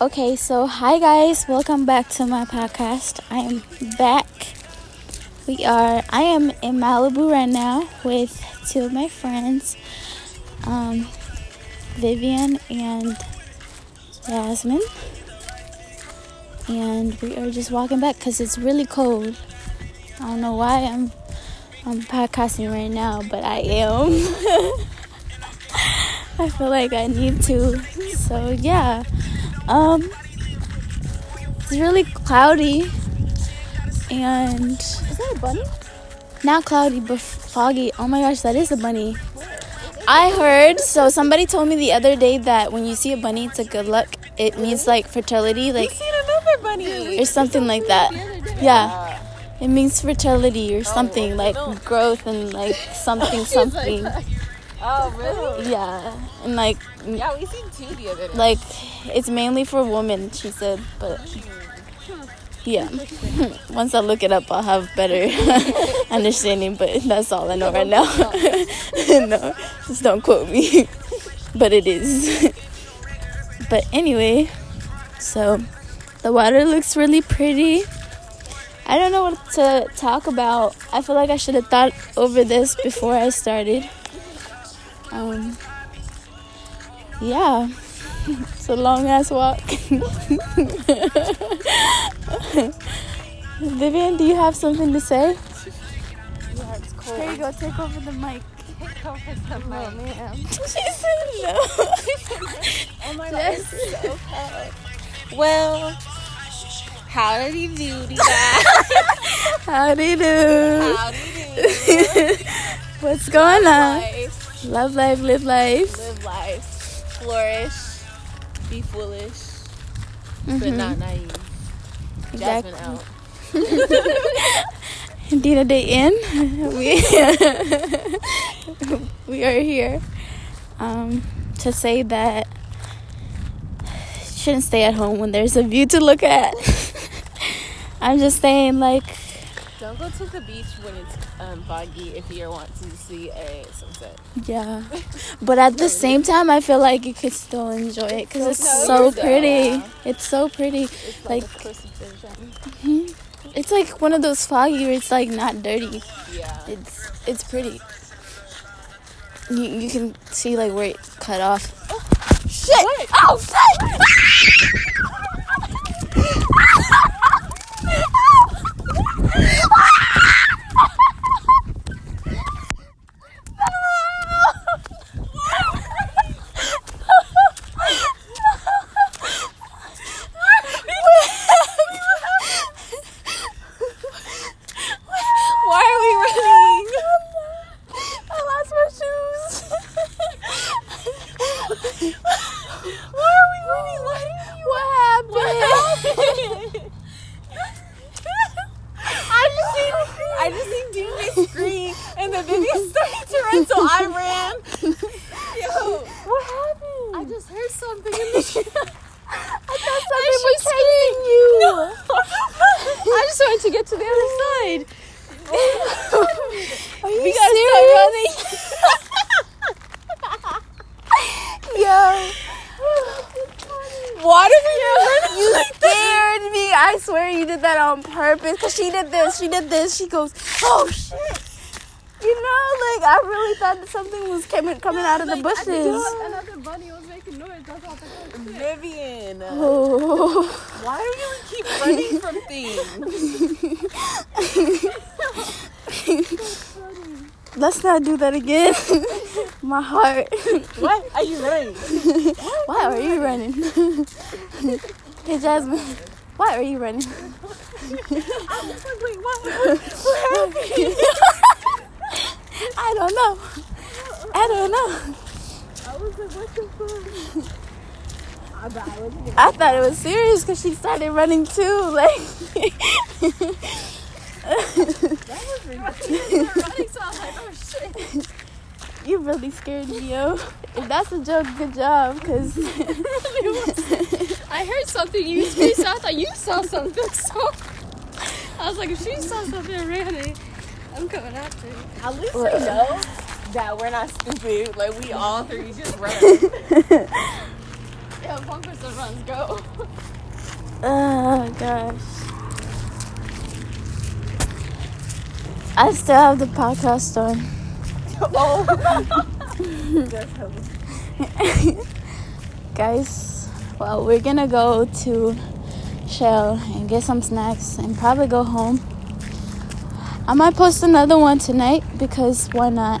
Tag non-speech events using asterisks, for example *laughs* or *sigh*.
Okay, so hi guys, welcome back to my podcast. I am back. We are I am in Malibu right now with two of my friends, um, Vivian and Jasmine. And we are just walking back because it's really cold. I don't know why I'm I'm podcasting right now, but I am. *laughs* I feel like I need to. So yeah. Um it's really cloudy and Is that a bunny? not cloudy but foggy. Oh my gosh, that is a bunny. I heard so somebody told me the other day that when you see a bunny it's a good luck. It means like fertility, like seen another bunny. or something like that. Yeah. It means fertility or something like growth and like something *laughs* something. Oh, really? Yeah. And like Yeah, we seen two the other day. like it's mainly for women, she said, but hmm. yeah. *laughs* Once I look it up, I'll have better *laughs* understanding, but that's all I know right now. *laughs* no, just don't quote me. but it is. but anyway, so the water looks really pretty. I don't know what to talk about. I feel like I should have thought over this before I started. Um, yeah, *laughs* it's a long ass walk. *laughs* Vivian, do you have something to say? yeah, it's cold. Here you go, take over the mic. Take over the no, ma'am. *laughs* She said no. Oh my god, it's so cold. Well, howdy doody guys. Howdy do. Howdy do. What's going on? Love life, live life. live life, flourish, be foolish, but Mhm. not naive. Exactly. Jasmine out. *laughs* Dina Day in. We *laughs* we are here um, to say that shouldn't stay at home when there's a view to look at. *laughs* I'm just saying, like, Don't go to the beach when it's um, foggy if you want to see a sunset. yeah. *laughs* But at the same time, I feel like you could still enjoy it because it's No, so pretty. It's so pretty. It's Like- like, a precipitation. Mhm. It's like one of those foggy where it's like not dirty. Yeah. It's it's pretty. You you can see like where it cut off. shit! Oh shit! Why are we running? I lost my shoes. Why are we running? What, what happened? I just seen I just seen Doomsday scream and the baby started to run, so I ran. Yo, what happened? I just heard something in the *laughs* I thought something was chasing you. *laughs* I just wanted to get to the other side. *laughs* Are you We gotta serious? start Yo. Why did we run? You scared me. I swear you did that on purpose. Cause she did this. She did this. She goes, oh shit. You know, like I really thought that something was coming coming out of the bushes. Another bunny was making noise. That's all that. Vivian, Oh. why do you keep running from things? Let's not do that again. My heart. What are you running? Why are you running? hey Jasmine, why are you running? I was like, wait, what? What, what happened? *laughs* I don't know. I don't know. I was like, what the fuck? I thought I I thought it was serious because she started running too. *laughs* Like, *laughs* running, so I was like, oh shit. you really scared me, yo. If that's a joke, good job. Cause *laughs* I heard something you screamed, so I thought you saw something. So I was like, if she saw something ran it, I'm coming after it. At least I know that we're not stupid. Like we all three just run. *laughs* Yeah, one person runs, go. Oh gosh. I still have the podcast on. oh. *laughs* Guys, well, we're gonna go to Shell and get some snacks and probably go home. I might post another one tonight because why not?